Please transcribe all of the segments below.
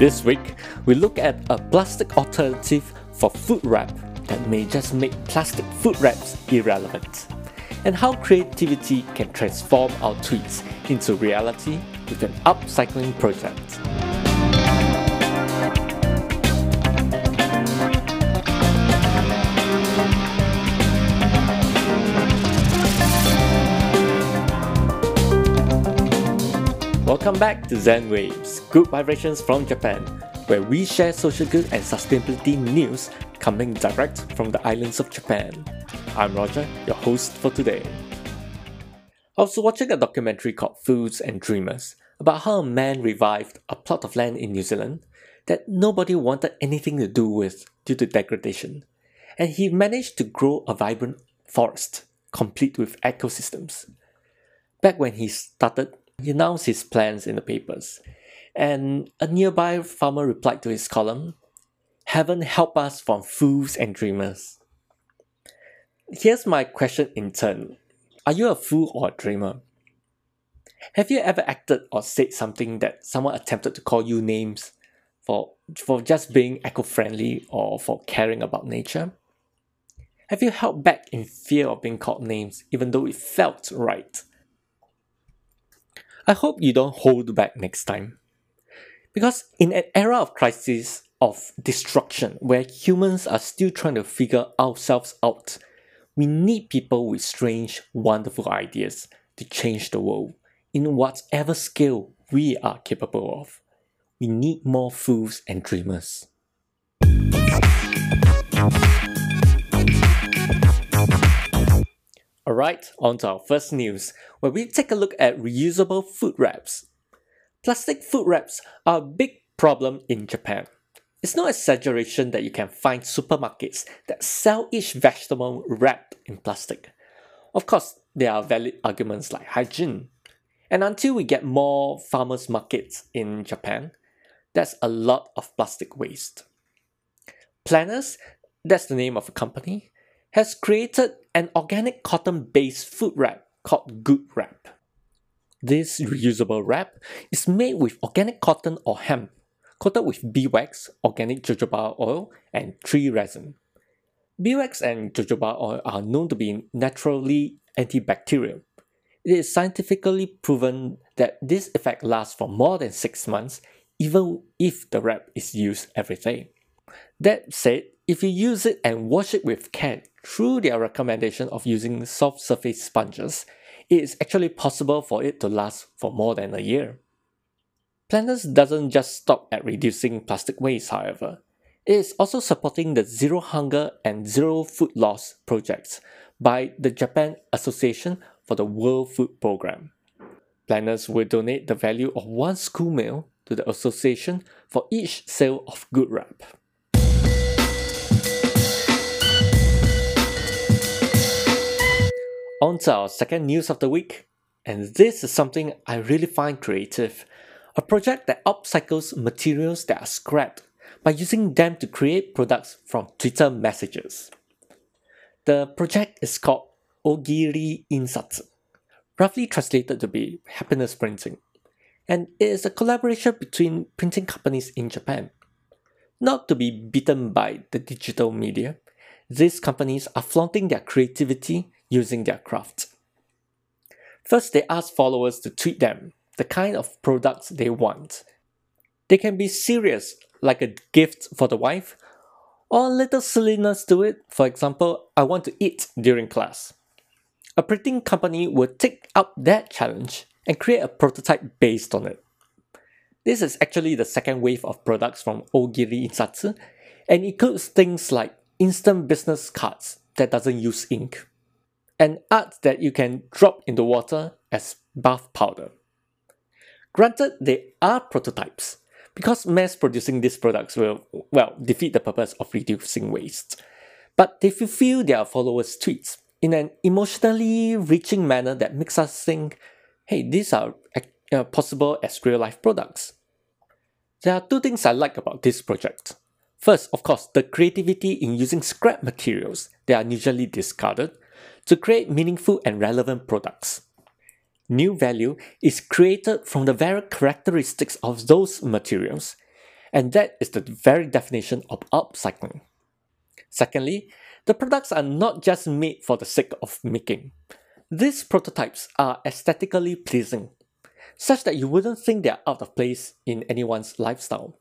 This week, we look at a plastic alternative for food wrap that may just make plastic food wraps irrelevant, and how creativity can transform our tweets into reality with an upcycling project. Welcome back to Zen Waves, good vibrations from Japan, where we share social good and sustainability news coming direct from the islands of Japan. I'm Roger, your host for today. I was watching a documentary called Fools and Dreamers about how a man revived a plot of land in New Zealand that nobody wanted anything to do with due to degradation, and he managed to grow a vibrant forest complete with ecosystems. Back when he started he announced his plans in the papers, and a nearby farmer replied to his column Heaven help us from fools and dreamers. Here's my question in turn Are you a fool or a dreamer? Have you ever acted or said something that someone attempted to call you names for, for just being eco friendly or for caring about nature? Have you held back in fear of being called names even though it felt right? I hope you don't hold back next time. Because in an era of crisis, of destruction, where humans are still trying to figure ourselves out, we need people with strange, wonderful ideas to change the world in whatever scale we are capable of. We need more fools and dreamers. Alright, on to our first news, where we take a look at reusable food wraps. Plastic food wraps are a big problem in Japan. It's no exaggeration that you can find supermarkets that sell each vegetable wrapped in plastic. Of course, there are valid arguments like hygiene. And until we get more farmers markets in Japan, there's a lot of plastic waste. Planners, that's the name of a company, has created an organic cotton based food wrap called Good Wrap. This reusable wrap is made with organic cotton or hemp, coated with beeswax, organic jojoba oil, and tree resin. Beeswax and jojoba oil are known to be naturally antibacterial. It is scientifically proven that this effect lasts for more than 6 months even if the wrap is used every day. That said, if you use it and wash it with care through their recommendation of using soft surface sponges, it is actually possible for it to last for more than a year. Planners doesn't just stop at reducing plastic waste, however. It is also supporting the Zero Hunger and Zero Food Loss projects by the Japan Association for the World Food Programme. Planners will donate the value of one school meal to the association for each sale of Good Wrap. On to our second news of the week, and this is something I really find creative. A project that upcycles materials that are scrapped by using them to create products from Twitter messages. The project is called Ogiri Insatsu, roughly translated to be happiness printing, and it is a collaboration between printing companies in Japan. Not to be beaten by the digital media, these companies are flaunting their creativity using their craft. First, they ask followers to tweet them the kind of products they want. They can be serious, like a gift for the wife, or a little silliness to it, for example, I want to eat during class. A printing company will take up that challenge and create a prototype based on it. This is actually the second wave of products from Ogiri Insatsu and includes things like instant business cards that doesn't use ink and art that you can drop into water as bath powder. Granted, they are prototypes, because mass producing these products will, well, defeat the purpose of reducing waste. But they fulfill their followers' tweets in an emotionally reaching manner that makes us think hey, these are uh, possible as real life products. There are two things I like about this project. First, of course, the creativity in using scrap materials that are usually discarded to create meaningful and relevant products. New value is created from the very characteristics of those materials, and that is the very definition of upcycling. Secondly, the products are not just made for the sake of making. These prototypes are aesthetically pleasing, such that you wouldn't think they are out of place in anyone's lifestyle.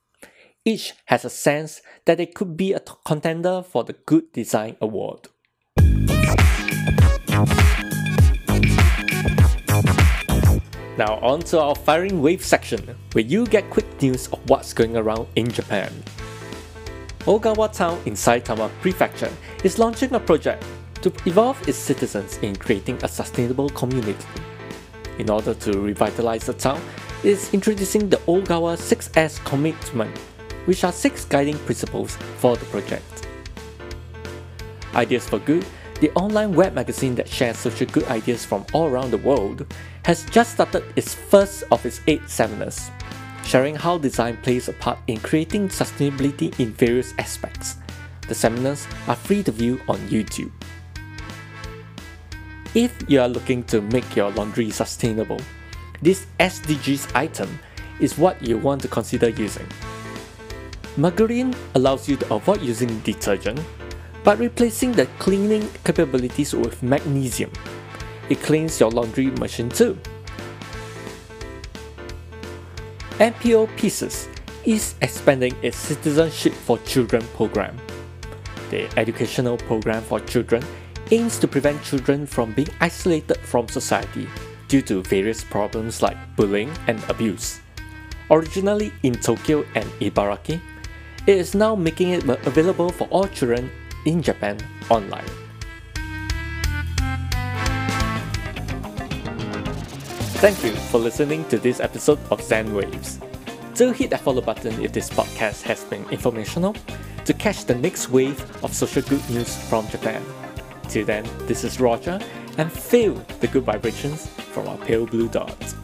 Each has a sense that it could be a contender for the Good Design Award. Now on to our firing wave section, where you get quick news of what's going around in Japan. Ogawa Town in Saitama Prefecture is launching a project to evolve its citizens in creating a sustainable community. In order to revitalize the town, it is introducing the Ogawa 6S commitment, which are six guiding principles for the project. Ideas for Good the online web magazine that shares social good ideas from all around the world, has just started its first of its eight seminars, sharing how design plays a part in creating sustainability in various aspects. The seminars are free to view on YouTube. If you are looking to make your laundry sustainable, this SDGs item is what you want to consider using. Margarine allows you to avoid using detergent but replacing the cleaning capabilities with magnesium. It cleans your laundry machine too. NPO Pieces is expanding its Citizenship for Children program. The educational program for children aims to prevent children from being isolated from society due to various problems like bullying and abuse. Originally in Tokyo and Ibaraki, it is now making it available for all children in Japan online. Thank you for listening to this episode of Zen Waves. Do hit that follow button if this podcast has been informational to catch the next wave of social good news from Japan. Till then, this is Roger, and feel the good vibrations from our pale blue dots.